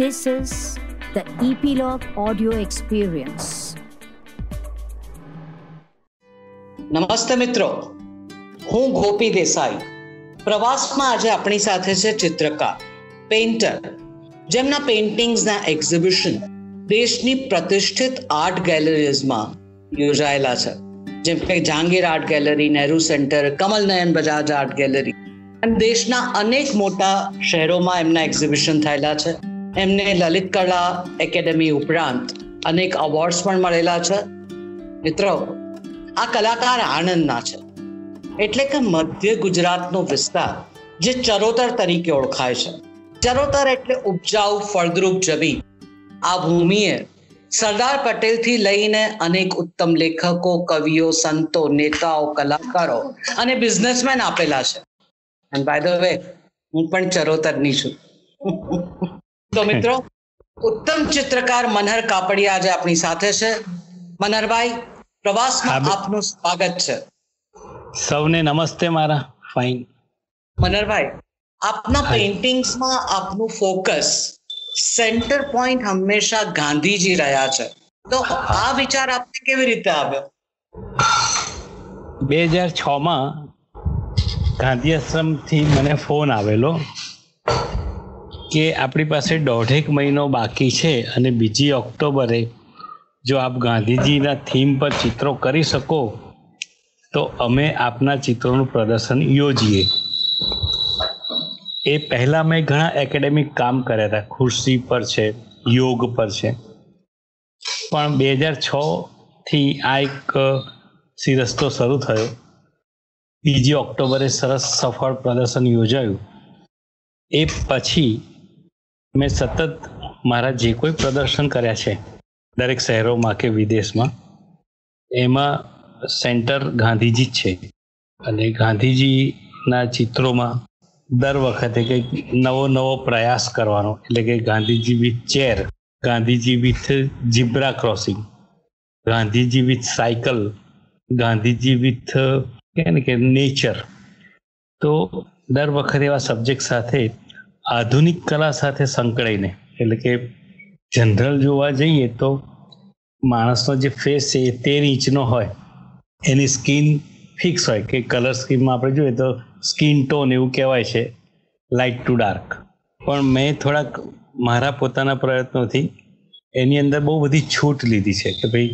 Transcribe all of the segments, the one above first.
This is the Epilogue Audio Experience. નમસ્તે મિત્રો. હું ગોપી દેસાઈ. પ્રવાસમાં આજે આપણી સાથે છે ચિત્રકાર પેઇન્ટર જેમના પેઇન્ટિંગ્સના એક્ઝિબિશન દેશની પ્રતિષ્ઠિત આર્ટ ગેલેરીઝમાં યોજાયેલા છે. જેમ કે Jehangir art gallery Nehru centre Kamal Nayan Bajaj art gallery અને દેશના અનેક મોટા શહેરોમાં એમના એક્ઝિબિશન થયેલા છે. એમને લલિત કળા એકેડમી ઉપરાંત અનેક અવોર્ડ્સ પણ મળેલા છે. મિત્રો, આ કલાકાર આણંદના છે. એટલે કે મધ્ય ગુજરાતનો વિસ્તાર જે ચરોતર તરીકે ઓળખાય છે. ચરોતર એટલે ઉપજાઉ ફળદ્રુપ જમીન. આ ભૂમિએ સરદાર પટેલથી લઈને અનેક ઉત્તમ લેખકો, કવિઓ, સંતો, નેતાઓ, કલાકારો અને બિઝનેસમેન આપેલા છે. અને બાય ધ વે હું પણ ચરોતરની છું. તો મિત્રો ઉત્તમ ચિત્રકાર મનહર કાપડિયા આજે આપણી સાથે છે. મનહરભાઈ પ્રવાસમાં આપનું સ્વાગત છે. સૌને નમસ્તે મારા. ફાઇન મનહરભાઈ આપના પેઇન્ટિંગ્સમાં આપનું ફોકસ સેન્ટર પોઈન્ટ હંમેશા ગાંધીજી રહ્યા છે. તો આ વિચાર આપને કેવી રીતે આવ્યો? બે હજાર છ માં ગાંધી આશ્રમથી મને ફોન આવેલો. કે આપણી પાસે દોઢેક મહિનો બાકી છે અને બીજી ઓક્ટોબરે જો આપ ગાંધીજીના થીમ પર ચિત્રો કરી શકો, તો અમે આપના ચિત્રોનું પ્રદર્શન યોજીએ. એ પહેલાં મેં ઘણા એકેડેમિક કામ કર્યા હતા. ખુરશી પર છે, યોગ પર છે. પણ બે હજાર છથી આ એક સિરસ્તો શરૂ થયો. બીજી ઓક્ટોબરે સરસ સફળ પ્રદર્શન યોજાયું. એ પછી મેં સતત મારા જે કોઈ પ્રદર્શન કર્યા છે, દરેક શહેરોમાં કે વિદેશમાં, એમાં સેન્ટર ગાંધીજી જ છે. અને ગાંધીજીના ચિત્રોમાં દર વખતે કંઈક નવો નવો પ્રયાસ કરવાનો, એટલે કે Gandhiji with chair, Gandhiji with zebra crossing, Gandhiji with cycle, Gandhiji with કે ને કે નેચર. તો દર વખતે એવા સબ્જેક્ટ સાથે આધુનિક કલા સાથે સંકળાઈને એટલે કે જનરલ જોવા જઈએ તો માણસનો જે ફેસ છે એ તેર ઇંચનો હોય એની સ્કિન ફિક્સ હોય કે કલર સ્કીમમાં આપણે જોઈએ તો સ્કિન ટોન એવું કહેવાય છે લાઇટ ટુ ડાર્ક પણ મેં થોડાક મારા પોતાના પ્રયત્નોથી એની અંદર બહુ બધી છૂટ લીધી છે કે ભાઈ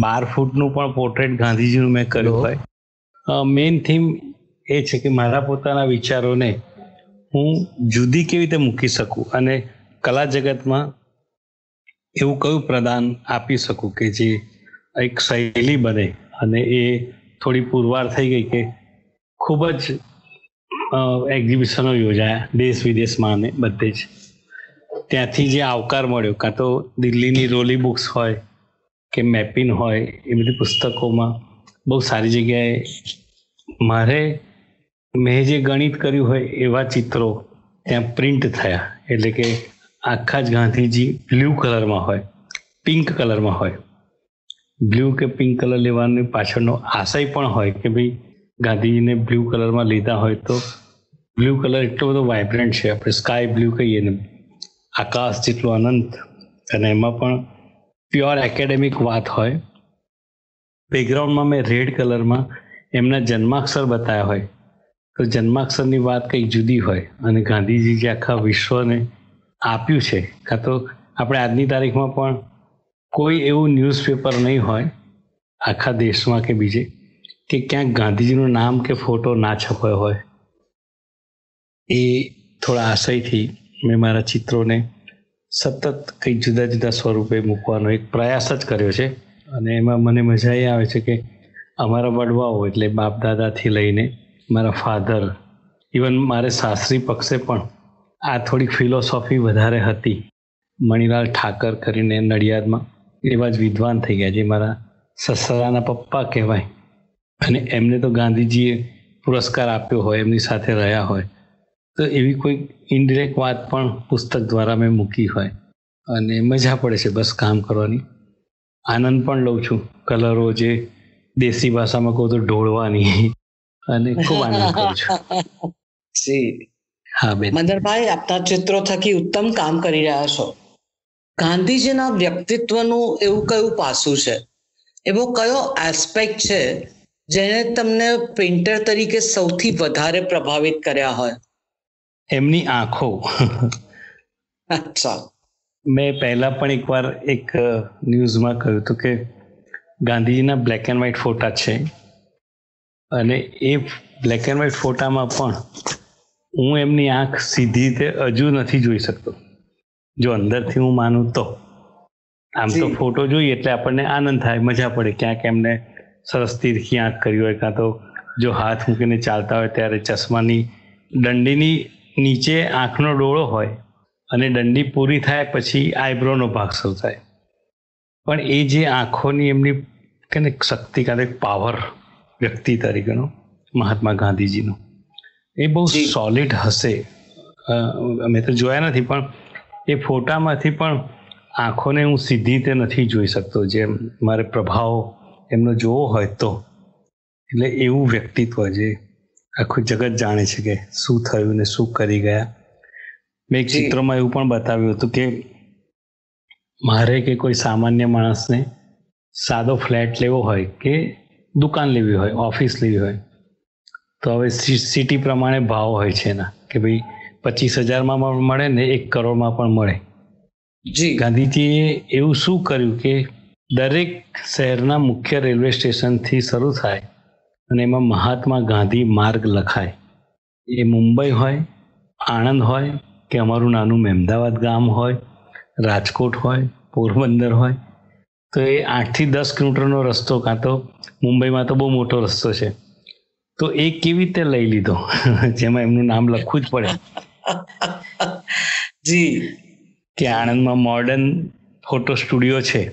બાર ફૂટનું પણ પોર્ટ્રેટ ગાંધીજીનું મેં કર્યું હોય. મેઇન થીમ એ છે કે મારા પોતાના વિચારોને હું જુદી કેવી રીતે મૂકી શકું અને કલા જગતમાં એવું કયું પ્રદાન આપી શકું કે જે એક શૈલી બને અને એ થોડી પુરવાર થઈ ગઈ કે ખૂબ જ એક્ઝિબિશનો યોજાયા દેશ વિદેશમાં અને બધે જ. ત્યાંથી જે આવકાર મળ્યો, કાં તો દિલ્હીની રોલી બુક્સ હોય કે મેપિન હોય, એ બધી પુસ્તકોમાં બહુ સારી જગ્યાએ મારે મેં જે ગણિત કર્યું હોય એવા ચિત્રો ત્યાં પ્રિન્ટ થયા. એટલે કે આખા જ ગાંધીજી બ્લુ કલરમાં હોય પિંક કલરમાં હોય. બ્લુ કે પિંક કલર લેવાની પાછળનો આશય પણ હોય કે ભાઈ ગાંધીજીને બ્લુ કલરમાં લીધા હોય તો બ્લુ કલર એટલો બધો વાઇબ્રન્ટ છે. આપણે સ્કાય બ્લુ કહીએ ને, આકાશ જેટલું અનંત. અને એમાં પણ પ્યોર એકેડેમિક વાત હોય. બેકગ્રાઉન્ડમાં મેં રેડ કલરમાં એમના જન્માક્ષર બતાવ્યા હોય. તો જન્માક્ષરની વાત કંઈક જુદી હોય અને ગાંધીજી જે આખા વિશ્વને આપ્યું છે, કાં તો આપણે આજની તારીખમાં પણ કોઈ એવું ન્યૂઝપેપર નહીં હોય આખા દેશમાં કે બીજે, કે ક્યાંક ગાંધીજીનું નામ કે ફોટો ના છપાયો હોય. એ થોડા આશયથી મેં મારા ચિત્રોને સતત કંઈક જુદા જુદા સ્વરૂપે મૂકવાનો એક પ્રયાસ જ કર્યો છે. અને એમાં મને મજા એ આવે છે કે અમારા વડવાઓ એટલે બાપ દાદાથી લઈને મારા ફાધર ઇવન મારે સાસરી પક્ષે પણ આ થોડીક ફિલોસોફી વધારે હતી. મણિલાલ ઠાકર કરીને નડિયાદમાં એવા જ વિદ્વાન થઈ ગયા જે મારા સસરાના પપ્પા કહેવાય. અને એમને તો ગાંધીજીએ પુરસ્કાર આપ્યો હોય, એમની સાથે રહ્યા હોય. તો એવી કોઈ ઇન્ડિરેક્ટ વાત પણ પુસ્તક દ્વારા મેં મૂકી હોય. અને મજા પડે છે બસ કામ કરવાની. આનંદ પણ લઉં છું. કલરો જે દેશી ભાષામાં કહું તો ઢોળવાની. અને ખૂબ આનંદ કરું છું. જી. હા બેન. મંદરભાઈ આપના ચિત્રો થકી ઉત્તમ કામ કરી રહ્યા છો. ગાંધીજીના વ્યક્તિત્વનું એવું કયું પાસું છે? એવો કયો એસ્પેક્ટ છે જેને તમને પેઇન્ટર તરીકે સૌથી વધારે પ્રભાવિત કર્યા હોય? એમની આંખો. અચ્છા. મેં પહેલા પણ એકવાર એક ન્યૂઝમાં કહ્યું હતું કે ગાંધીજીના બ્લેક એન્ડ વ્હાઇટ ફોટા છે. અને એ બ્લેક એન્ડ વ્હાઈટ ફોટામાં પણ હું એમની આંખ સીધી રીતે હજુ નથી જોઈ શકતો. જો અંદરથી હું માનું તો. આમ તો ફોટો જોઈએ એટલે આપણને આનંદ થાય મજા પડે ક્યાંક એમને સરસ તીરખી આંખ કરી હોય કાં તો જો હાથ મૂકીને ચાલતા હોય ત્યારે ચશ્માની દંડીની નીચે આંખનો ડોળો હોય અને દંડી પૂરી થાય પછી આઈબ્રોનો ભાગ શરૂ થાય પણ એ જે આંખોની એમની કે શક્તિ કાં પાવર વ્યક્તિ તરીકેનો મહાત્મા ગાંધીજીનો. એ બહુ સોલિડ હશે. અમે તો જોયા નથી પણ એ ફોટામાંથી પણ આંખોને હું સીધી રીતે નથી જોઈ શકતો. જેમ મારે પ્રભાવ એમનો જોવો હોય તો. એટલે એવું વ્યક્તિત્વ જે આખું જગત જાણે છે કે શું થયું ને શું કરી ગયા. મેં એક. ચિત્રમાં એવું પણ બતાવ્યું હતું કે મારે કે કોઈ સામાન્ય માણસને સાદો ફ્લેટ લેવો હોય કે દુકાન લેવી હોય ઓફિસ લેવી હોય. તો હવે સી- સિટી પ્રમાણે ભાવ હોય છે એના કે ભાઈ પચીસ હજારમાં પણ મળે ને એક કરોડમાં પણ મળે. જી. ગાંધીજીએ એવું શું કર્યું કે દરેક શહેરના મુખ્ય રેલવે સ્ટેશનથી શરૂ થાય અને એમાં મહાત્મા ગાંધી માર્ગ લખાય. એ મુંબઈ હોય આણંદ હોય કે અમારું નાનું મહેમદાવાદ ગામ હોય રાજકોટ હોય પોરબંદર હોય તો એ આઠથી દસ કિલોમીટરનો રસ્તો કાં તો મુંબઈમાં તો બહુ મોટો રસ્તો છે. તો એ કેવી રીતે લઈ લીધો? જેમાં એમનું નામ લખવું જ પડે. જી. કે આણંદમાં મોડર્ન ફોટો સ્ટુડિયો છે.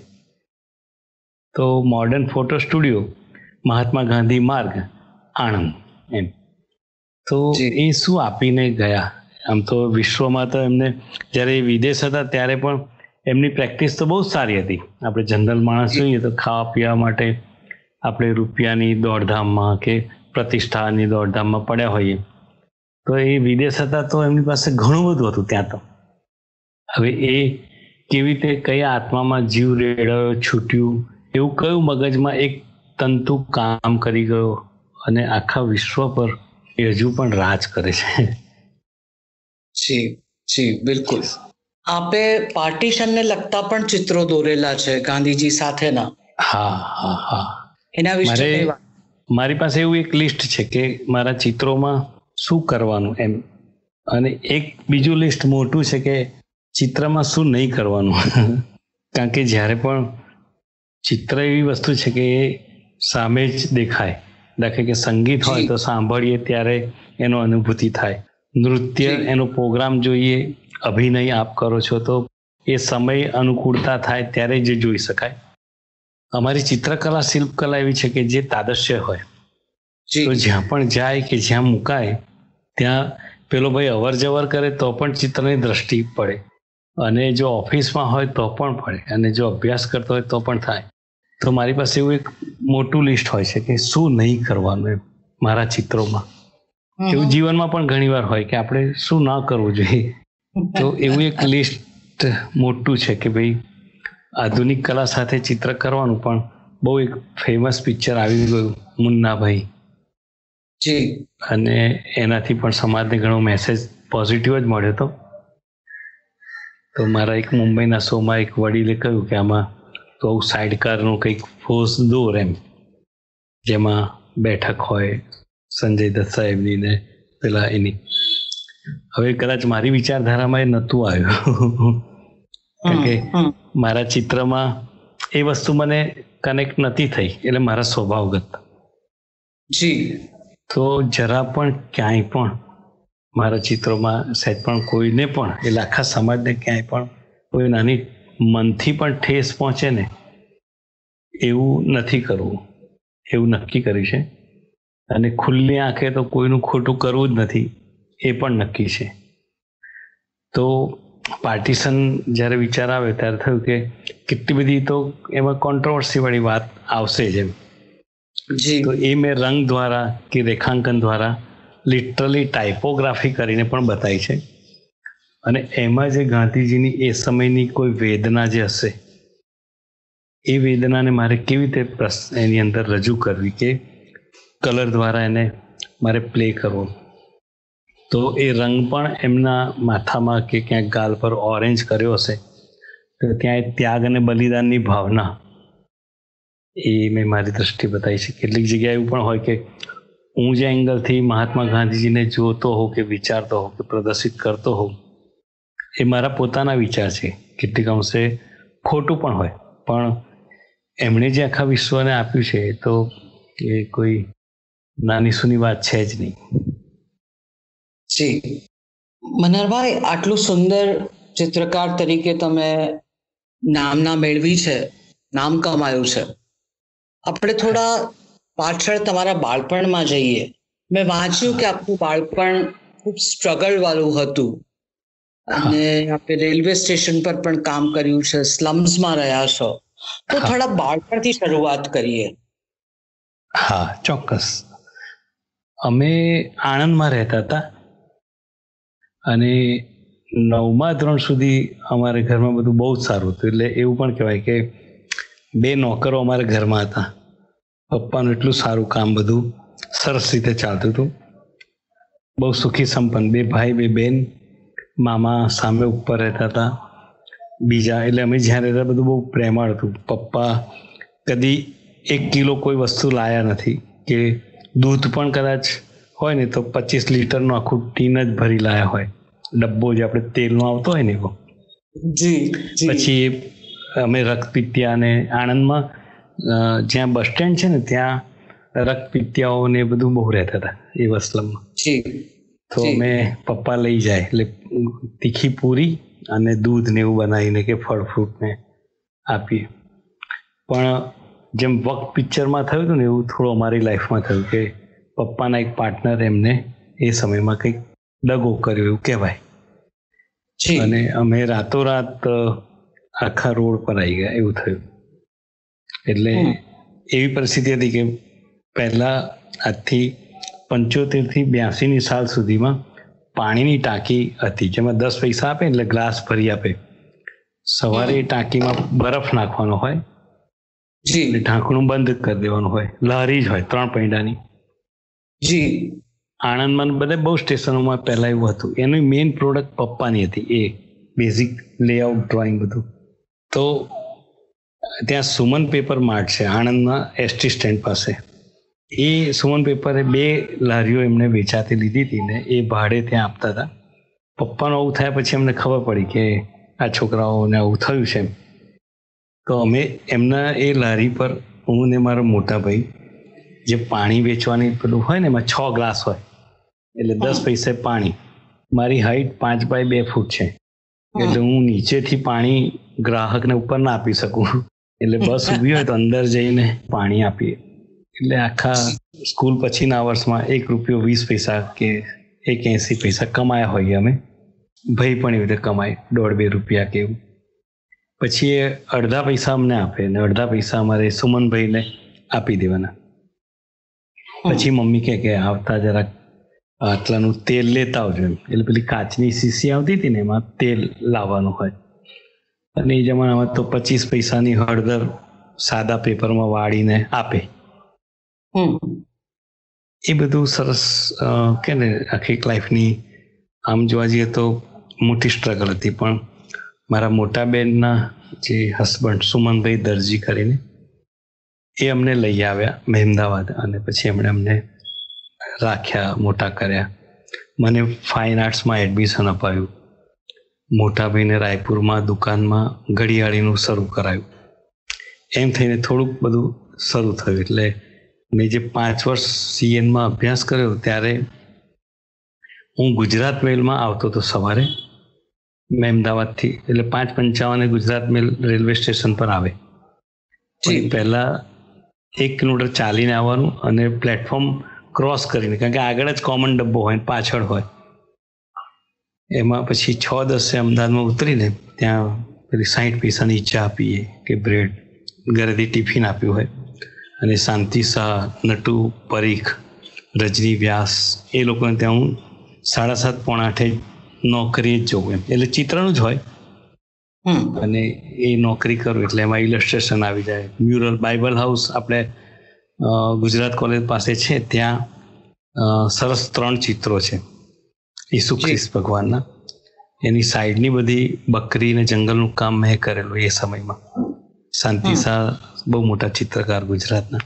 તો modern photo studio Mahatma Gandhi Marg Anand એમ. તો એ શું આપીને ગયા? આમ તો વિશ્વમાં તો એમને જ્યારે એ વિદેશ હતા ત્યારે પણ એમની પ્રેક્ટિસ તો બહુ સારી હતી. આપણે જનરલ માણસ જોઈએ તો ખાવા પીવા માટે આપણે રૂપિયાની દોડધામમાં કે પ્રતિષ્ઠાની દોડધામમાં પડ્યા હોઈએ. તો એ વિદેશ હતા તો એમની પાસે ઘણું બધું હતું ત્યાં તો. હવે એ કેવી રીતે, કયા આત્મામાં જીવ રેડાયો, છૂટ્યું, એવું કયું મગજમાં એક તંતુ કામ કરી ગયો અને આખા વિશ્વ પર એ હજુ પણ રાજ કરે છે? જી જી, બિલકુલ. આપે પાર્ટીશનને લગતા પણ ચિત્રો દોરેલા છે ગાંધીજી સાથેના. હા હા હા. એના વિશે મારે- પાસે એવું એક લિસ્ટ છે કે મારા ચિત્રોમાં શું કરવાનું એમ. અને એક બીજું લિસ્ટ મોટું છે કે ચિત્રમાં શું નહીં કરવાનું. કારણ કે જ્યારે પણ ચિત્ર એવી વસ્તુ છે કે એ સામે જ દેખાય. દાખલે કે સંગીત હોય તો સાંભળીએ ત્યારે એનો અનુભૂતિ થાય. નૃત્ય એનો પ્રોગ્રામ જોઈએ અભિનય આપ કરો છો તો એ સમય અનુકૂળતા થાય ત્યારે જ જોઈ શકાય. અમારી ચિત્રકલા શિલ્પકલા એવી છે કે જે તાદશ્ય હોય. તો જ્યાં પણ જાય કે જ્યાં મુકાય ત્યાં પેલો ભાઈ અવર જવર કરે તો પણ ચિત્રની દ્રષ્ટિ પડે. અને જો ઓફિસમાં હોય તો પણ પડે. અને જો અભ્યાસ કરતો હોય તો પણ થાય. તો મારી પાસે એવું એક મોટું લિસ્ટ હોય છે કે શું નહીં કરવાનું એમ મારા ચિત્રોમાં. એવું જીવનમાં પણ ઘણીવાર હોય કે આપણે શું ના કરવું જોઈએ. તો એવું એક લિસ્ટ મોટું છે કે ભાઈ આધુનિક કલા સાથે ચિત્ર કરવાનું પણ બહુ એક ફેમસ પિક્ચર આવી ગયું મુન્નાભાઈ. જી. અને એનાથી પણ સમાજને ઘણો મેસેજ પોઝિટિવ જ મળ્યો હતો. તો મારા એક મુંબઈના શોમાં એક વડીલે કહ્યું કે આમાં તો સાઇડ કારનું કંઈક ફોર્સ દોર એમ. જેમાં બેઠક હોય સંજય દત્ત સાહેબની ને પેલા એની હવે કદાચ મારી વિચારધારામાં એ નહોતું આવ્યું. કારણ કે મારા ચિત્રમાં એ વસ્તુ મને કનેક્ટ નથી થઈ એટલે મારા સ્વભાવગત. જી. તો જરા પણ ક્યાંય પણ મારા ચિત્રોમાં સહેજ પણ કોઈને પણ એટલે આખા સમાજને ક્યાંય પણ કોઈ નાની મનથી પણ ઠેસ પહોંચે ને એવું નથી કરવું. એવું નક્કી કર્યું છે. અને ખુલ્લી આંખે તો કોઈનું ખોટું કરવું જ નથી. એ પણ નક્કી છે. તો પાર્ટીશન જ્યારે વિચાર આવે ત્યારે થયું કે કેટલી બધી તો એમાં કોન્ટ્રોવર્સીવાળી વાત આવશે જ એમ. જી. તો એ મેં રંગ દ્વારા કે રેખાંકન દ્વારા લિટરલી ટાઈપોગ્રાફી કરીને પણ બતાવી છે. અને એમાં જે ગાંધીજીની એ સમયની કોઈ વેદના જે હશે એ વેદનાને મારે કેવી રીતે એની અંદર રજૂ કરવી કે કલર દ્વારા એને મારે પ્લે કરવો? તો એ રંગ પણ એમના માથામાં કે ક્યાંક ગાલ પર ઓરેન્જ કર્યો હશે, તો ત્યાં ત્યાગ અને બલિદાનની ભાવના. એ મેં મારી દ્રષ્ટિ બતાવી છે. કેટલીક જગ્યાએ એવું પણ હોય કે હું જે એંગલથી મહાત્મા ગાંધીજીને જોતો હોઉં કે વિચારતો હોઉં કે પ્રદર્શિત કરતો હોઉં, એ મારા પોતાના વિચાર છે. કેટલીક અંશે ખોટું પણ હોય. પણ એમણે જે આખા વિશ્વને આપ્યું છે, તો એ કોઈ નાની સુની વાત છે જ નહીં. જી. મનહરભાઈ આટલું સુંદર ચિત્રકાર તરીકે તમે નામના મેળવી છે નામ કમાયું છે. આપણે થોડા પાછળ તમારા બાળપણમાં જઈએ. મેં વાંચ્યું કે આપણું બાળપણ ખૂબ સ્ટ્રગલ વાળું હતું. અને આપણે રેલવે સ્ટેશન પર પણ કામ કર્યું છે સ્લમ્સમાં રહ્યા છો. તો થોડા બાળપણથી શરૂઆત કરીએ. હા ચોક્કસ. અમે આણંદમાં રહેતા હતા. અને નવમા ધોરણ સુધી અમારે ઘરમાં બધું બહુ જ સારું હતું. એટલે એવું પણ કહેવાય કે બે નોકરો અમારા ઘરમાં હતા. પપ્પાનું એટલું સારું કામ બધું સરસ રીતે ચાલતું હતું. બહુ સુખી સંપન્ન. બે ભાઈ, બે બેન, મામા સામે ઉપર રહેતા હતા. બીજા, એટલે અમે જ્યાં રહેતા બધું બહુ પ્રેમાળ હતું. પપ્પા કદી એક કિલો કોઈ વસ્તુ લાયા નથી કે દૂધ પણ કદાચ હોય ને તો પચીસ લીટરનું આખું ટીન જ ભરી લાયા હોય. ડબ્બો જે આપણે તેલનો આવતો હોય ને એવો. જી પછી અમે રક્તપિત્યા ને આણંદમાં જ્યાં બસ સ્ટેન્ડ છે ને ત્યાં રક્તપિત્યાઓ ને બધું બહુ રહેતા હતા એ વસલમમાં તો અમે પપ્પા લઈ જાય એટલે તીખી પૂરી અને દૂધ ને એવું બનાવીને કે ફળ ફ્રૂટ ને આપીએ. પણ જેમ વક્ત પિક્ચરમાં થયું હતું ને એવું થોડું અમારી લાઈફમાં થયું કે પપ્પાના એક પાર્ટનર એમને એ સમયમાં કંઈક દગો કર્યો એવું કહેવાય. અને અમે રાતોરાત આખા રોડ પર આવી ગયા એવું થયું. એટલે એવી પરિસ્થિતિ હતી કે પહેલા આજથી પંચોતેરથી બ્યાસી ની સાલ સુધીમાં પાણીની ટાંકી હતી જેમાં દસ પૈસા આપે એટલે ગ્લાસ ભરી આપે. સવારે ટાંકીમાં બરફ નાખવાનો હોય ઢાંકણું બંધ કરી દેવાનું હોય લહેરી જ હોય ત્રણ પૈડાની. જી. આણંદમાં બધે બહુ સ્ટેશનોમાં પહેલા એવું હતું. એનું મેઇન પ્રોડક્ટ પપ્પાની હતી. એ બેઝિક લેઆઉટ ડ્રોઈંગ બધું. તો ત્યાં સુમન પેપર માર્ટ છે આણંદમાં એસટી સ્ટેન્ડ પાસે. એ સુમન પેપરે બે લારીઓ એમને વેચાતી લીધી હતી ને એ ભાડે ત્યાં આપતા હતા. પપ્પાનું આવું થયા પછી અમને ખબર પડી કે આ છોકરાઓને આવું થયું છે તો અમે એમના એ લારી પર હું ને મારો મોટા ભાઈ જે પાણી વેચવાની પેલું હોય ને એમાં છ ગ્લાસ હોય એટલે દસ પૈસે પાણી. મારી હાઈટ પાંચ બાય બે ફૂટ છે. એટલે હું નીચેથી પાણી ગ્રાહકને ઉપર ના આપી શકું. એટલે બસ ઊભી હોય તો અંદર જઈને પાણી આપીએ. એટલે આખા સ્કૂલ પછીના વર્ષમાં એક રૂપિયો વીસ પૈસા કે એક એંસી પૈસા કમાયા હોઈએ અમે. ભાઈ પણ એવી રીતે કમાય દોઢ બે રૂપિયા કે એવું. પછી એ અડધા પૈસા અમને આપે ને અડધા પૈસા અમારે સુમનભાઈને આપી દેવાના. પછી મમ્મી કહે કે આવતા જરાક આટલાનું તેલ લેતા આવજો એમ. એટલે પેલી કાચની શીશી આવતી હતી ને એમાં તેલ લાવવાનું હોય. અને એ જમાનામાં તો પચીસ પૈસાની હળદર સાદા પેપરમાં વાળીને આપે. એ બધું સરસ કે ને આખી લાઈફની આમ જોવા જઈએ તો મોટી સ્ટ્રગલ હતી. પણ મારા મોટા બેનના જે હસબન્ડ સુમનભાઈ દરજી કરીને એ અમને લઈ આવ્યા મહેમદાવાદ અને પછી એમણે અમને રાખ્યા મોટા કર્યા. મને ફાઇન આર્ટ્સમાં એડમિશન અપાયું. મોટા ભાઈને રાયપુરમાં દુકાનમાં ઘડિયાળીનું શરૂ કરાયું. એમ થઈને થોડુંક બધું શરૂ થયું. એટલે મેં જે પાંચ વર્ષ સીએનમાં અભ્યાસ કર્યો ત્યારે હું ગુજરાત મેલમાં આવતો હતો સવારે. મહેમદાવાદથી એટલે પાંચ પંચાવને ગુજરાત મેલ રેલવે સ્ટેશન પર આવે. પહેલા એક કિલોમીટર ચાલીને આવવાનું અને પ્લેટફોર્મ ક્રોસ કરીને, કારણ કે આગળ જ કોમન ડબ્બો હોય પાછળ હોય. એમાં પછી છ, દસે અમદાવાદમાં ઉતરીને ત્યાં પેલી સાઠ પૈસાની ચા પીએ કે બ્રેડ ઘરેથી ટિફિન આપ્યું હોય. અને શાંતિ શાહ, નટુ, પરીખ, રજની વ્યાસ, એ લોકોને ત્યાં હું સાડા સાત, પોણા આઠે નોકરી જ જોઉં એમ. એટલે ચિત્રનું જ હોય. અને એ નોકરી કરું એટલે એમાં ઇલસ્ટ્રેશન આવી જાય. મ્યુરલ બાઇબલ હાઉસ આપણે ગુજરાત કોલેજ પાસે છે ત્યાં સરસ ત્રણ ચિત્રો છે. ઈસુ ખ્રિસ્ત ભગવાનના. એની સાઈડની બધી બકરી ને જંગલનું કામ મેં કરેલું એ સમયમાં. શાંતિ શાહ બહુ મોટા ચિત્રકાર ગુજરાતના.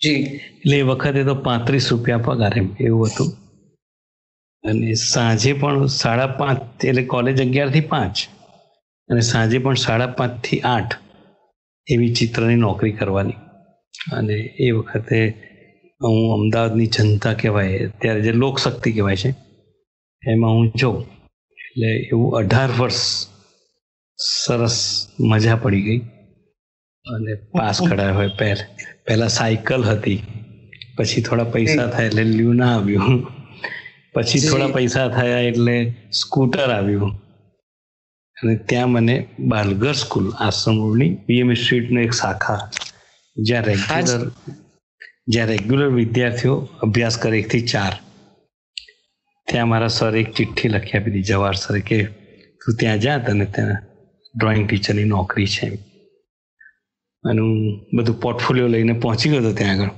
જી. એટલે એ વખતે તો પાંત્રીસ રૂપિયા પગાર એમ એવું હતું. અને સાંજે પણ સાડા પાંચ એટલે કોલેજ અગિયારથી પાંચ. અને સાંજે પણ સાડા પાંચથી આઠ એવી ચિત્રની નોકરી કરવાની. અને એ વખતે હું અમદાવાદની જનતા કહેવાય અત્યારે જે લોકશક્તિ કહેવાય છે એમાં હું જોઉં એટલે એવું અઢાર વર્ષ સરસ મજા પડી ગઈ અને પાસ કઢાયો હોય પહેલ પહેલાં સાયકલ હતી પછી થોડા પૈસા થાય એટલે લ્યુના આવ્યું પછી થોડા પૈસા થયા એટલે સ્કૂટર આવ્યું. અને ત્યાં મને બાલગર સ્કૂલ આશ્રમ રોડની પીએમ સ્ટ્રીટનો એક શાખા. જ્યાં રેગ્યુલર જ્યાં રેગ્યુલર વિદ્યાર્થીઓ અભ્યાસ કરે એકથી ચાર. ત્યાં મારા સર એક ચિઠ્ઠી લખી આપી હતી જવાહર સરે કે તું ત્યાં જા તને ત્યાં ડ્રોઈંગ ટીચરની નોકરી છે અને હું બધું પોર્ટફોલિયો લઈને પહોંચી ગયો હતો ત્યાં આગળ.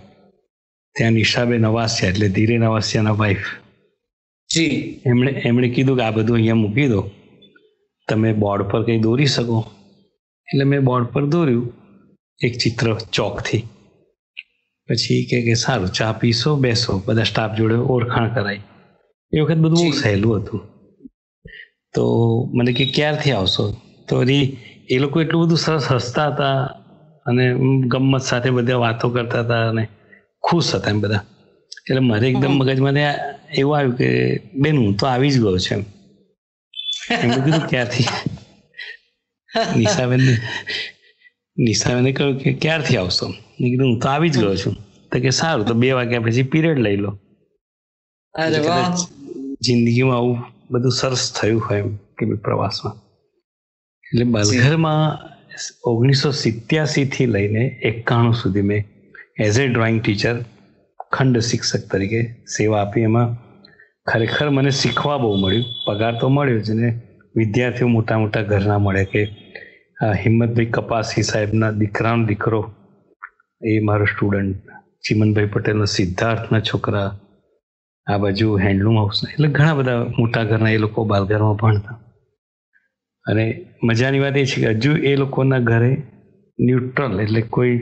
ત્યાં નિશાબે નવાસિયા એટલે ધીરે નવાસિયાના વાઈફ જી. એમણે એમણે કીધું કે આ બધું અહીંયા મૂકી દો. તમે બોર્ડ પર કંઈ દોરી શકો? એટલે મેં બોર્ડ પર દોર્યું એક ચિત્ર ચોકથી. પછી કે કે સારું ચા પીશો બેસો બધા સ્ટાફ જોડે ઓળખાણ કરાય. એ વખત બધું બહુ સહેલું હતું. તો મને કે ક્યારથી આવશો? તો હજી એ લોકો એટલું બધું સરસ હસતા હતા અને ગમત સાથે બધા વાતો કરતા હતા અને ખુશ હતા એમ બધા. એટલે મારે એકદમ મગજમાં એવું આવ્યું કે બેન હું તો આવી જ ગયો છે એમ. એમણે કીધું ક્યારથી નિશાબેન નિશાબેને કહ્યું કે ક્યારથી આવશો મેં કીધું હું તો આવી જ ગયો છું તો કે સારું તો બે વાગ્યા પછી પીરિયડ લઈ લો જિંદગીમાં આવું બધું સરસ થયું હોય એમ કે પ્રવાસમાં એટલે બલઘરમાં ઓગણીસો સિત્યાસી થી લઈને એકાણું સુધી મેં એઝ એ ડ્રોઈંગ ટીચર ખંડ શિક્ષક તરીકે સેવા આપી એમાં ખરેખર મને શીખવા બહુ મળ્યું. પગાર તો મળ્યો જ ને વિદ્યાર્થીઓ મોટા મોટા ઘરના મળે કે હિંમતભાઈ કપાસી સાહેબના દીકરાનો દીકરો, એ મારો સ્ટુડન્ટ ચિમનભાઈ પટેલનો સિદ્ધાર્થના છોકરા, આ બાજુ હેન્ડલૂમ હાઉસ એટલે ઘણા બધા મોટા ઘરના એ લોકો બાલઘરમાં ભણતા. અને મજાની વાત એ છે કે હજુ એ લોકોના ઘરે ન્યુટ્રલ એટલે કોઈ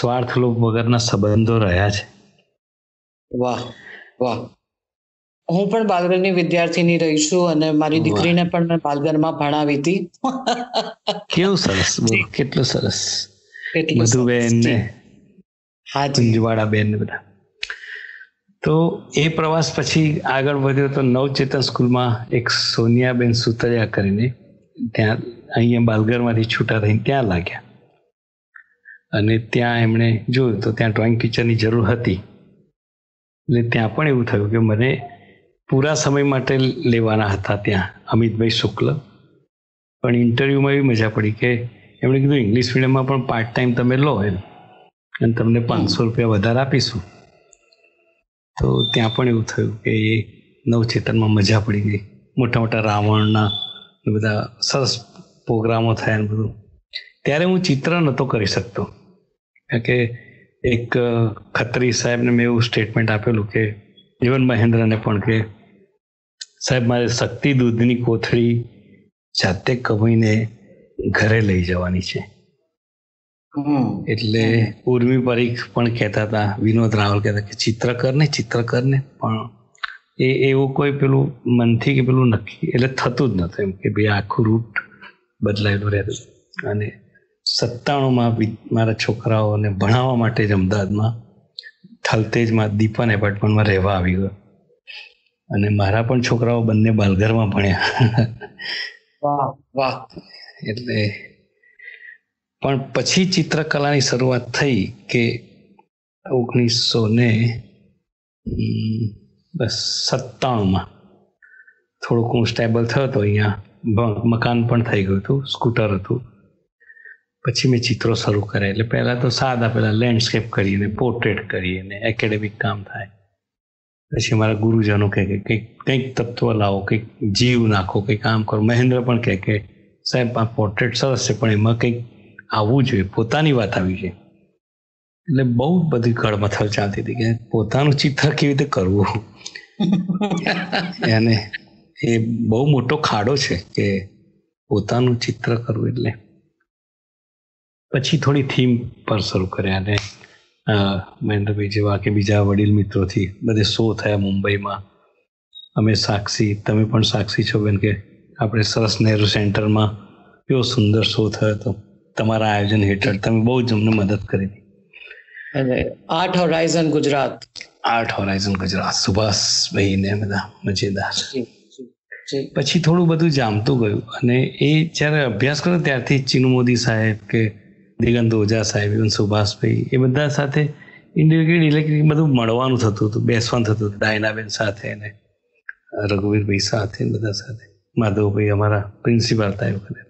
સ્વાર્થ લોભ વગરના સંબંધો રહ્યા છે. વાહ વાહ. હું પણ બાલગરની વિદ્યાર્થીની રહી છું અને મારી દીકરીને પણ મેં બાલગરમાં ભણાવી હતી. કેવું સરસ. કેટલું સરસ. એટલું મધુબેન ને. હા જી. બેન ને બધા. તો એ પ્રવાસ પછી આગળ વધ્યો તો નવચેતન સ્કૂલમાં એક સોનિયાબેન સુતરિયા કરીને ત્યાં અહીંયા બાલગરમાંથી છૂટા થઈને ત્યાં લાગ્યા. અને ત્યાં એમણે જોયું તો ત્યાં ડ્રોઈંગ ટીચરની જરૂર હતી. એટલે ત્યાં પણ એવું થયું કે મને પૂરા સમય માટે લેવાના હતા ત્યાં, અમિતભાઈ શુક્લ. પણ ઇન્ટરવ્યૂમાં એવી મજા પડી કે એમણે કીધું ઇંગ્લિશ મીડિયમમાં પણ પાર્ટ ટાઈમ તમે લો એમ. અને તમને પાંચસો રૂપિયા વધારે આપીશું. તો ત્યાં પણ એવું થયું કે એ નવચેતનમાં મજા પડી ગઈ. મોટા મોટા રાવણના બધા સરસ પ્રોગ્રામો થયા ને બધું. ત્યારે હું ચિત્ર નહોતો કરી શકતો. કારણ કે એક ખત્રી સાહેબને મેં એવું સ્ટેટમેન્ટ આપેલું કે, જીવન મહેન્દ્રને પણ કે સાહેબ મારે શક્તિ દૂધની કોથળી જાતે કમાઈને ઘરે લઈ જવાની છે. એટલે ઉર્મી પરીખ પણ કહેતા હતા વિનોદ રાવલ કહેતા કે ચિત્ર કર ને ચિત્ર કર ને પણ એ એવું કોઈ પેલું મનથી કે પેલું નક્કી એટલે થતું જ નતું એમ કે ભાઈ આખું રૂટ બદલાયેલું રહેતું અને સત્તાણુંમાં મારા છોકરાઓને ભણાવવા માટે જ અમદાવાદમાં થલતેજમાં દીપન એપાર્ટમેન્ટમાં રહેવા આવી ગયો અને મારા પણ છોકરાઓ બંને બાલઘરમાં ભણ્યા. વાહ. વાહ. એટલે પણ પછી ચિત્રકલાની શરૂઆત થઈ કે ઓગણીસો ને બસ સત્તાણુંમાં. થોડુંક હું સ્ટેબલ થયો હતો અહીંયા મકાન પણ થઈ ગયું હતું સ્કૂટર હતું. પછી મેં ચિત્રો શરૂ કર્યા. એટલે પહેલાં તો સાદા પહેલાં લેન્ડસ્કેપ કરીએ ને પોર્ટ્રેટ કરીએ ને એકેડેમિક કામ થાય. પછી અમારા ગુરુજનો કહે કે કંઈક કંઈક તત્વ લાવો, કંઈક જીવ નાખો, કંઈક કામ કરો. મહેન્દ્ર પણ કહે કે, સાહેબ, આ પોર્ટ્રેટ સરસ છે, પણ એમાં કંઈક આવવું જોઈએ. પોતાની વાત આવી છે. એટલે બહુ બધી કળમથલ ચાલતી હતી કે પોતાનું ચિત્ર કેવી રીતે કરવું? અને એ બહુ મોટો ખાડો છે કે પોતાનું ચિત્ર કરવું એટલે. પછી થોડી થીમ પર શરૂ કર્યા અને મહેન્દ્રભાઈ જેવા કે બીજા વડીલ મિત્રોથી બધે શો થયા મુંબઈમાં. અમે સાક્ષી તમે પણ સાક્ષી છો બેન કે આપણે સરસ નહેરુ સેન્ટરમાં કેવો સુંદર શો થયો હતો. તમારા આયોજન હેઠળ તમે બહુ જ અમને મદદ કરી. અને art horizon Gujarat. Art horizon Gujarat. Subhashbhai ને બધા મજેદાર. પછી થોડું બધું જામતું ગયું અને એ જ્યારે અભ્યાસ કર્યો ત્યારથી ચિનુ મોદી સાહેબ કે દિગંત ઓઝા સાહેબ, ઇવન સુભાષભાઈ, એ બધા સાથે ઇન્ડિવિજ્યુઅલ ઇલેક્ટ્રિક બધું મળવાનું થતું હતું, બેસવાનું થતું હતું ડાયનાબેન સાથે અને રઘુવીરભાઈ સાથે બધા સાથે. માધવભાઈ અમારા પ્રિન્સિપાલ હતા એ વખતે.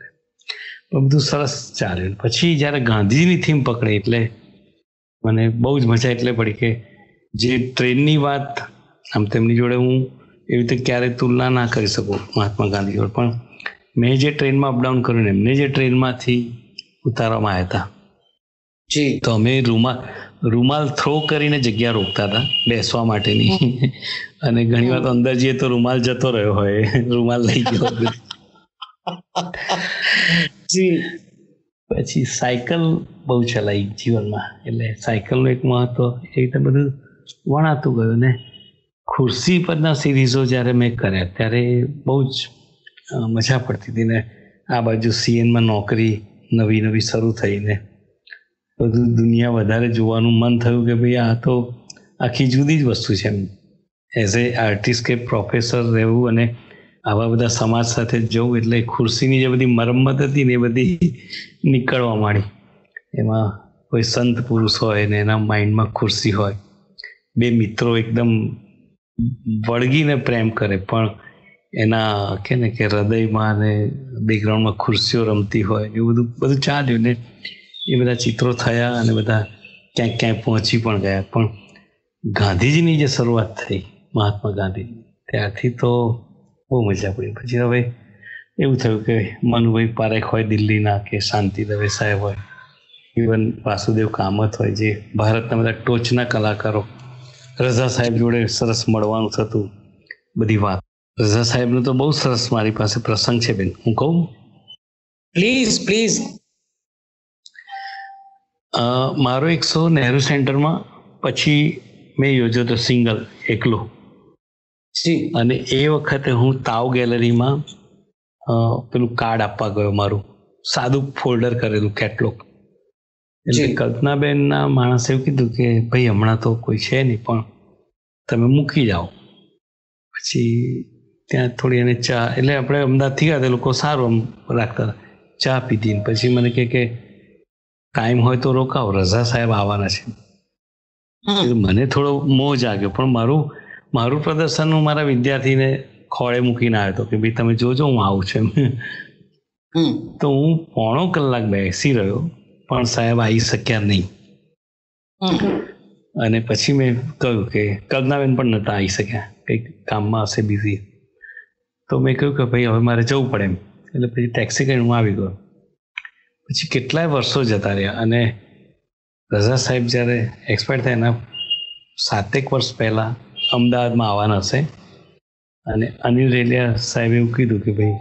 પણ બધું સરસ ચાલ્યું. પછી જ્યારે ગાંધીજીની થીમ પકડી એટલે મને બહુ જ મજા એટલે પડી કે જે ટ્રેનની વાત, આમ તેમની જોડે હું એવી રીતે ક્યારેય તુલના ના કરી શકું મહાત્મા ગાંધી જોડે. પણ મેં જે ટ્રેનમાં અપડાઉન કર્યું ને એમને જે ટ્રેનમાંથી ઉતારવામાં આવ્યા હતા. જી. તો અમે રૂમાલ રૂમાલ થ્રો કરીને જગ્યા રોકતા હતા બેસવા માટેની. અને ઘણી વાર તો અંદર જઈએ તો રૂમાલ જતો રહ્યો હોય. રૂમાલ લઈ ગયો. જી. પછી સાયકલ બહુ ચલાવી જીવનમાં. એટલે સાયકલનું એક મહત્વ એ રીતે બધું વણાતું ગયું ને. ખુરશી પરના સિરીઝો જ્યારે મેં કર્યા ત્યારે બહુ જ મજા પડતી હતી ને. આ બાજુ સીએનમાં નોકરી નવી નવી શરૂ થઈને. બધું દુનિયા વધારે જોવાનું મન થયું કે ભાઈ આ તો આખી જુદી જ વસ્તુ છે એમ. એઝ એ આર્ટિસ્ટ કે પ્રોફેસર રહેવું અને આવા બધા સમાજ સાથે જવું એટલે ખુરશીની જે બધી મરમ્મત હતી ને એ બધી નીકળવા માંડી. એમાં કોઈ સંત પુરુષ હોય ને એના માઇન્ડમાં ખુરશી હોય. બે મિત્રો એકદમ વળગીને પ્રેમ કરે, પણ એના કે કે હૃદયમાં અને બેકગ્રાઉન્ડમાં ખુરશીઓ રમતી હોય એવું બધું બધું ચાલ્યું ને એ બધા ચિત્રો થયા અને બધા ક્યાંક ક્યાંય પહોંચી પણ ગયા. પણ ગાંધીજીની જે શરૂઆત થઈ, મહાત્મા ગાંધીજી ત્યારથી તો બહુ મજા પડી. પછી હવે એવું થયું કે મનુભાઈ પારેખ હોય દિલ્હીના કે શાંતિ દવે સાહેબ હોય ઇવન વાસુદેવ કામત હોય, જે ભારતના બધા ટોચના કલાકારો, રઝા સાહેબ જોડે સરસ મળવાનું થતું, બધી વાત રઝા સાહેબનો તો બહુ સરસ મારી પાસે પ્રસંગ છે બેન. હું કહું? પ્લીઝ પ્લીઝ મારો એક શો નહેરુ સેન્ટરમાં પછી મેં યોજ્યો હતો સિંગલ એકલો. જી. અને એ વખતે હું તાવ ગેલેરીમાં પેલું કાર્ડ આપવા ગયો મારું. સાદું ફોલ્ડર કરેલું કેટલોગ એટલે કલ્પનાબેનના માણસે એવું કીધું કે ભાઈ હમણાં તો કોઈ છે નહીં પણ તમે મૂકી જાઓ. પછી ત્યાં થોડી એને ચા એટલે આપણે અમદાવાદથી ગયા તે લોકો સારું આમ રાખતા ચા પીધી પછી મને કહે કે ટાઈમ હોય તો રોકાવ રઝા સાહેબ આવવાના છે. મને થોડો મોહ જાગ્યો પણ મારું મારું પ્રદર્શન હું મારા વિદ્યાર્થીને ખોળે મૂકીને આવ્યો હતો કે ભાઈ તમે જોજો હું આવું છું. તો હું પોણો કલાક બેસી રહ્યો પણ સાહેબ આવી શક્યા નહીં. અને પછી મેં કહ્યું કે કલ્પનાબેન પણ નહોતા આવી શક્યા કંઈક કામમાં હશે બિઝી. તો મેં કહ્યું કે ભાઈ હવે મારે જવું પડે એમ. એટલે પછી ટેક્સી કરીને હું આવી ગયો. પછી કેટલાય વર્ષો જતા રહ્યા અને રઝા સાહેબ જ્યારે એક્સપાયર થયા એના સાતેક વર્ષ પહેલાં અમદાવાદમાં આવવાના હશે અને અનિલ રેલિયા સાહેબે એવું કીધું કે ભાઈ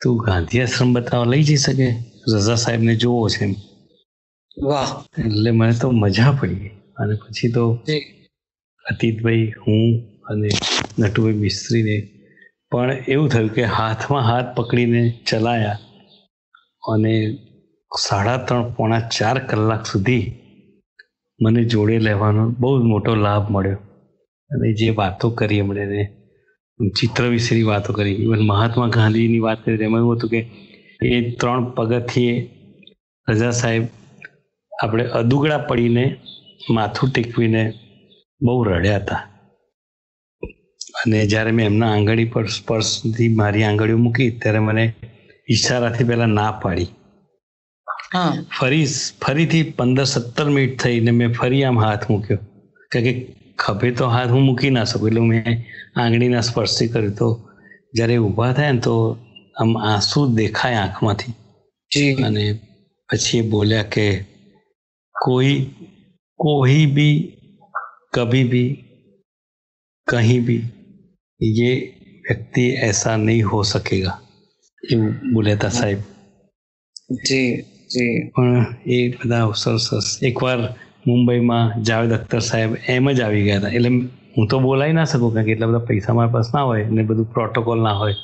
તું ગાંધી આશ્રમ બતાવવા લઈ જઈ શકે? રઝા સાહેબને જોવો છે એમ. વાહ. એટલે મને તો મજા પડી અને પછી તો અતિતભાઈ હું અને નટુભાઈ મિસ્ત્રીને પણ એવું થયું કે હાથમાં હાથ પકડીને ચલાયા અને સાડા ત્રણ પોણા ચાર કલાક સુધી મને જોડે લેવાનો બહુ જ મોટો લાભ મળ્યો. અને જે વાતો કરી એમણે ચિત્ર વિશેની વાતો કરી ઇવન મહાત્મા ગાંધીની વાત કરી, એમાં એવું હતું કે એ ત્રણ પગથિયે રજા સાહેબ આપણે અદુગડા પડીને માથું ટેકવીને બહુ રડ્યા હતા. અને જ્યારે મેં એમના આંગળી પર સ્પર્શથી મારી આંગળીઓ મૂકી ત્યારે મને ઈશારાથી પહેલાં ના પાડી. ફરી ફરીથી પંદર સત્તર મિનિટ થઈ ને મેં ફરી આમ હાથ મૂક્યો. કારણ કે ખભે તો હાથ હું મૂકી ના શકું એટલે મેં આંગળીના સ્પર્શથી કર્યું. તો જ્યારે ઊભા થાય ને તો આમ આંસુ દેખાય આંખમાંથી. અને પછી એ બોલ્યા કે કોઈ કોઈ બી કભી બી કહી બી ये व्यक्ति ऐसा नहीं हो सकेगा એવું બોલ્યા હતા સાહેબ જી જી પણ એ બધા સરસ સરસ એકવાર મુંબઈમાં જાવેદ અખ્તર સાહેબ એમ જ આવી ગયા હતા એટલે હું તો બોલાવી ના શકું કારણ કે એટલા બધા પૈસા મારા પાસે ના હોય ને બધું પ્રોટોકોલ ના હોય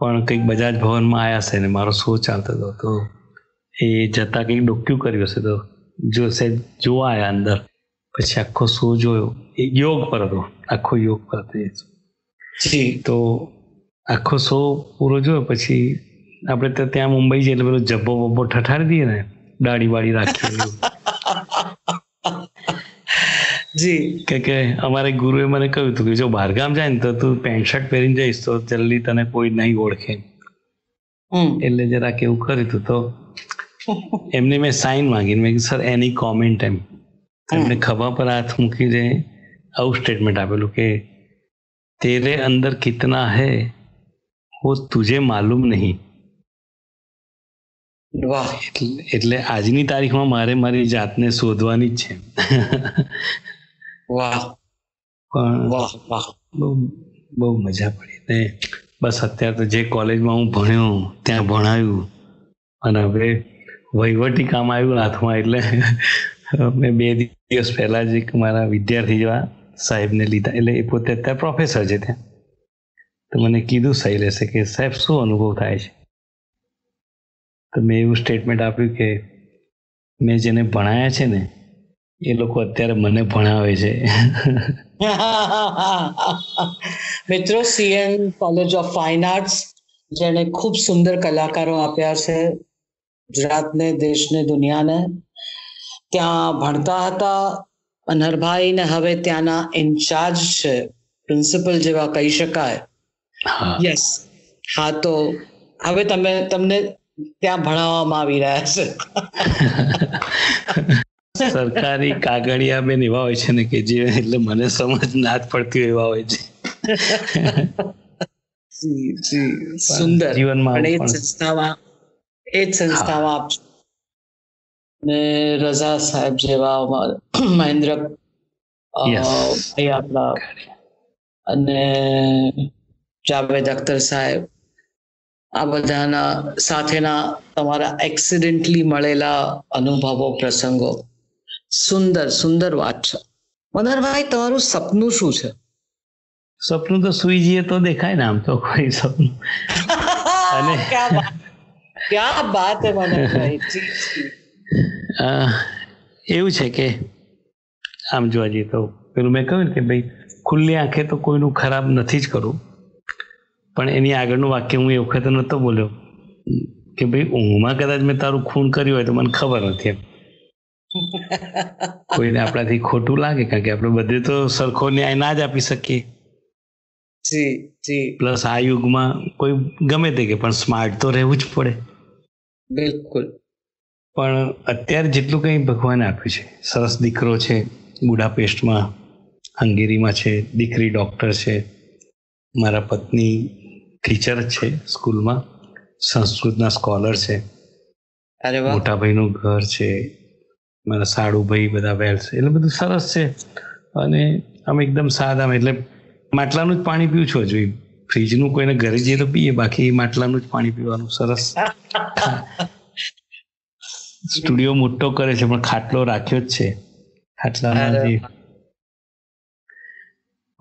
પણ કંઈક બજાજ ભવનમાં આવ્યા છે ને મારો શો ચાલતો હતો તો એ જતા કંઈક ડોક્યુ કર્યું હશે તો જો સાહેબ જોવા આવ્યા અંદર પછી આખો શો જોયો એ યોગ પર હતો આખો યોગ પર હતો એ show. જી તો આખો શો પૂરો જોયો પછી આપણે તો ત્યાં મુંબઈ જઈએ એટલે પેલો જબ્બો બબ્બો ઠઠાડી દઈએ ને દાઢી વાળી રાખીએ જી. કે કે અમારે ગુરુએ મને કહ્યું હતું કે જો બહારગામ જાય ને તો તું પેન્ટ શર્ટ પહેરીને જઈશ તો જલ્દી તને કોઈ નહીં ઓળખે. હમ. એટલે જરાક એવું કર્યું હતું તો એમને મેં સાઈન માંગીને મેં સર એની કોમેન્ટ એમ. એમને ખભા પર હાથ મૂકીને આવું સ્ટેટમેન્ટ આપેલું કે તેરે અંદર કિતના હૈ वो तुझे मालूम नहीं વાહ એટલે એટલે આજની તારીખમાં મારે મારી જાતને શોધવાની જ છે વાહ પણ વાહ વાહ બહુ બહુ મજા પડી ને બસ અત્યારે તો જે કોલેજમાં હું ભણ્યો ત્યાં ભણાયું અને હવે વહીવટી કામ આવ્યું હાથમાં એટલે મેં બે દિવસ પહેલા જ એક મારા વિદ્યાર્થી જેવા સાહેબને લીધા. એટલે એ પોતે અત્યારે પ્રોફેસર છે ત્યાં. તો મને કીધું સહી લેશે કે સાહેબ, શું અનુભવ થાય છે? તો મેં એવું સ્ટેટમેન્ટ આપ્યું કે મેં જેને ભણાયા છે ને, એ લોકો અત્યારે મને ભણાવે છે. મિત્રો CN college of fine arts જેણે ખૂબ સુંદર કલાકારો આપ્યા છે, ગુજરાતને, દેશને, દુનિયાને. ત્યાં ભણતા હતા અનહરભાઈ ને હવે ત્યાંના ઇન્ચાર્જ છે પ્રિન્સિપલ જેવા કહી શકાય. યસ હા તો હવે તમે તમને ત્યાં ભણાવવામાં આવી રહ્યા છે. સરકારી કાગળિયા બેન એવા હોય છે ને કે જે એટલે મને સમજ ના જ પડતી એવા હોય છે. સુંદર. જીવનમાં એ જ સંસ્થામાં એ જ સંસ્થામાં. ને રઝા સાહેબ જેવા મહેન્દ્ર ભાઈ આપણા અને જાવેદ અખ્તર સાહેબ આ બધાના સાથેના તમારા એક્સિડન્ટલી મળેલા અનુભવો પ્રસંગો. સુંદર સુંદર વાત છે. મનહરભાઈ તમારું સપનું શું છે? સપનું તો સુઈ જઈએ તો દેખાય ને આમ તો કોઈ સપનું. અને- ક્યાં વાત હે મનહરભાઈ એવું છે કે આમ જોવા જઈએ તો પેલું મેં કહ્યું ને કે ભાઈ ખુલ્લી આંખે તો કોઈનું ખરાબ નથી જ કરવું. પણ એની આગળનું વાક્ય હું એ વખતે નહોતો બોલ્યો. કે ભાઈ ઊંઘમાં કદાચ મેં તારું ખૂન કર્યું હોય તો મને ખબર નથી એમ. કોઈને આપણાથી ખોટું લાગે કારણ કે આપણે બધે તો સરખો ન્યાય ના જ આપી શકીએ. જી જી. પ્લસ આ યુગમાં કોઈ ગમે તે કે પણ સ્માર્ટ તો રહેવું જ પડે. બિલકુલ. પણ અત્યારે જેટલું કંઈ ભગવાને આપ્યું છે. સરસ દીકરો છે બુડાપેસ્ટમાં હંગેરીમાં છે દીકરી ડૉક્ટર છે મારા પત્ની ટીચર જ છે સ્કૂલમાં સંસ્કૃતના સ્કોલર છે મોટા ભાઈનું ઘર છે મારા સાડુભાઈ બધા વેલ છે એટલે બધું સરસ છે. અને આમ એકદમ સાદા એટલે માટલાનું જ પાણી પીવું છું હજુ. ફ્રીજનું કોઈને ઘરે જઈએ તો પીએ બાકી માટલાનું જ પાણી પીવાનું સરસ. સ્ટુડિયો મોટો કરે છે પણ ખાટલો રાખ્યો જ છે. ખાટલામાં જે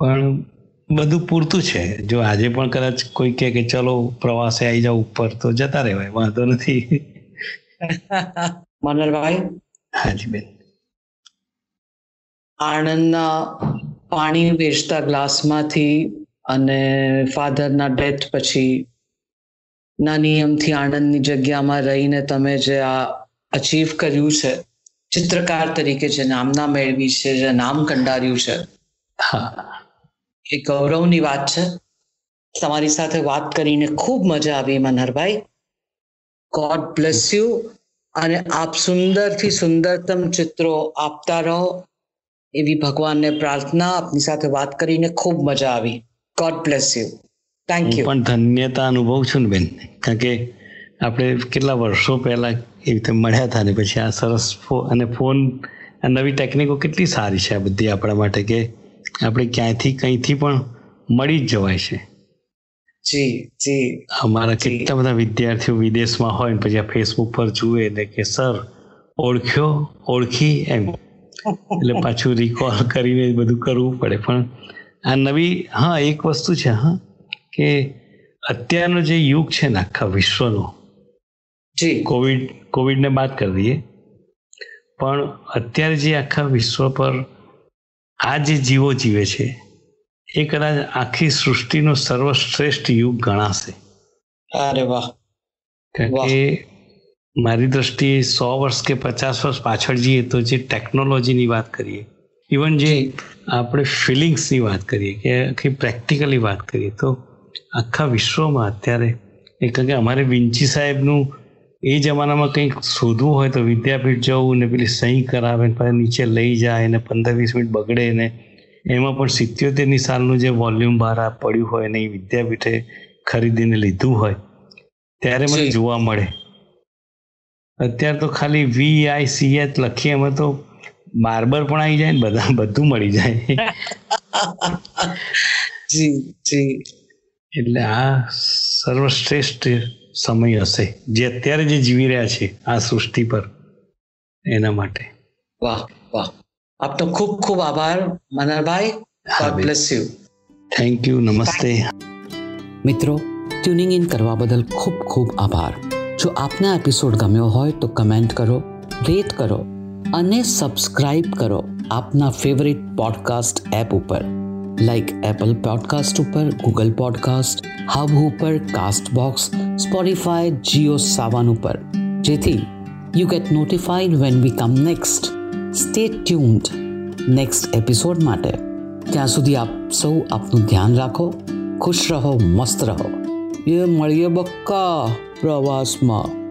પણ બધું પૂરતું છે. જો આજે પણ કદાચ કોઈ કહે કે ચલો પ્રવાસે આવી જાવ ઉપર તો જતા રહેવાય વાંધો નથી. મનરભાઈ હાજી બેન. આણંદના પાણી વેચતા ગ્લાસમાંથી અને ફાધરના ડેથ પછી ના નિયમથી આણંદની જગ્યામાં રહીને તમે જે આ અચીવ કર્યું છે. ચિત્રકાર તરીકે જે નામના મેળવી છે જે નામ કંડાર્યું છે. એ ગૌરવની વાત છે. તમારી સાથે વાત કરીને ખૂબ મજા આવી મનહરભાઈ. ગોડ બ્લેસ યુ અને આપ સુંદરથી સુંદરતમ ચિત્રો આપતા રહો એવી ભગવાનને પ્રાર્થના. આપની સાથે વાત કરીને ખૂબ મજા આવી. God bless you thank you પણ ધન્યતા અનુભવ છું ને બેન. કારણ કે આપણે કેટલા વર્ષો પહેલા એ રીતે મળ્યા હતા ને પછી આ સરસ અને ફોન નવી ટેકનિકો કેટલી સારી છે આ બધી આપણા માટે કે આપણે ક્યાંયથી કંઈથી પણ મળી જ જવાય છે. જી જી. અમારા કેટલા બધા વિદ્યાર્થીઓ વિદેશમાં હોય ને પછી આ ફેસબુક પર જુએ ને કે સર ઓળખ્યો? ઓળખી એમ. એટલે પાછું રિકોલ કરીને બધું કરવું પડે. પણ આ નવી હા એક વસ્તુ છે હા કે અત્યારનો જે યુગ છે ને આખા વિશ્વનો જી. કોવિડ કોવિડને બાદ કરી દઈએ. પણ અત્યારે જે આખા વિશ્વ પર આ જે જીવો જીવે છે એ કદાચ આખી સૃષ્ટિનો સર્વશ્રેષ્ઠ યુગ ગણાશે. અરે વાહ. કારણ કે મારી દ્રષ્ટિએ સો વર્ષ કે પચાસ વર્ષ પાછળ જઈએ તો જે ટેકનોલોજીની વાત કરીએ ઇવન જે આપણે ફિલિંગ્સની વાત કરીએ કે આખી પ્રેક્ટિકલી વાત કરીએ તો આખા વિશ્વમાં અત્યારે એક કે અમારે વિંચી સાહેબનું એ જમાનામાં કંઈક શોધવું હોય તો વિદ્યાપીઠ જવું ને પેલી સહી કરાવે ને પછી નીચે લઈ જાય ને પંદર વીસ મિનિટ બગડે ને એમાં પણ સિત્યોતેરની સાલનું જે વોલ્યુમ બહાર પડ્યું હોય ને એ વિદ્યાપીઠે ખરીદીને લીધું હોય ત્યારે મને જોવા મળે. અત્યારે તો ખાલી વી આઈ સી એચ લખીએ એમાં તો બાર્બર પણ આવી જાય ને બધા બધું મળી જાય. જી જી. એટલે આ સર્વશ્રેષ્ઠ સમય હશે. જે અત્યારે જે જીવી રહ્યા છે આ સૃષ્ટિ પર. એના માટે. વાહ વાહ. આપનો ખૂબ ખૂબ આભાર Manarbhai. God bless you thank you નમસ્તે. મિત્રો ટ્યુનિંગ ઇન કરવા બદલ ખૂબ ખૂબ આભાર. જો આપને એપિસોડ ગમ્યો હોય તો કમેન્ટ કરો રેટ કરો અને સબસ્ક્રાઇબ કરો આપના ફેવરિટ પોડકાસ્ટ એપ ઉપર. લાઈક એપલ પોડકાસ્ટ ઉપર ગૂગલ પોડકાસ્ટ હબ ઉપર cast box Spotify Jio Saavn ઉપર. જેથી you get notified when we come next stay tuned next episode માટે. ત્યાં સુધી આપ સૌ આપનું ધ્યાન રાખો, ખુશ રહો, મસ્ત રહો. એ મળીએ બક્કા પ્રવાસમાં.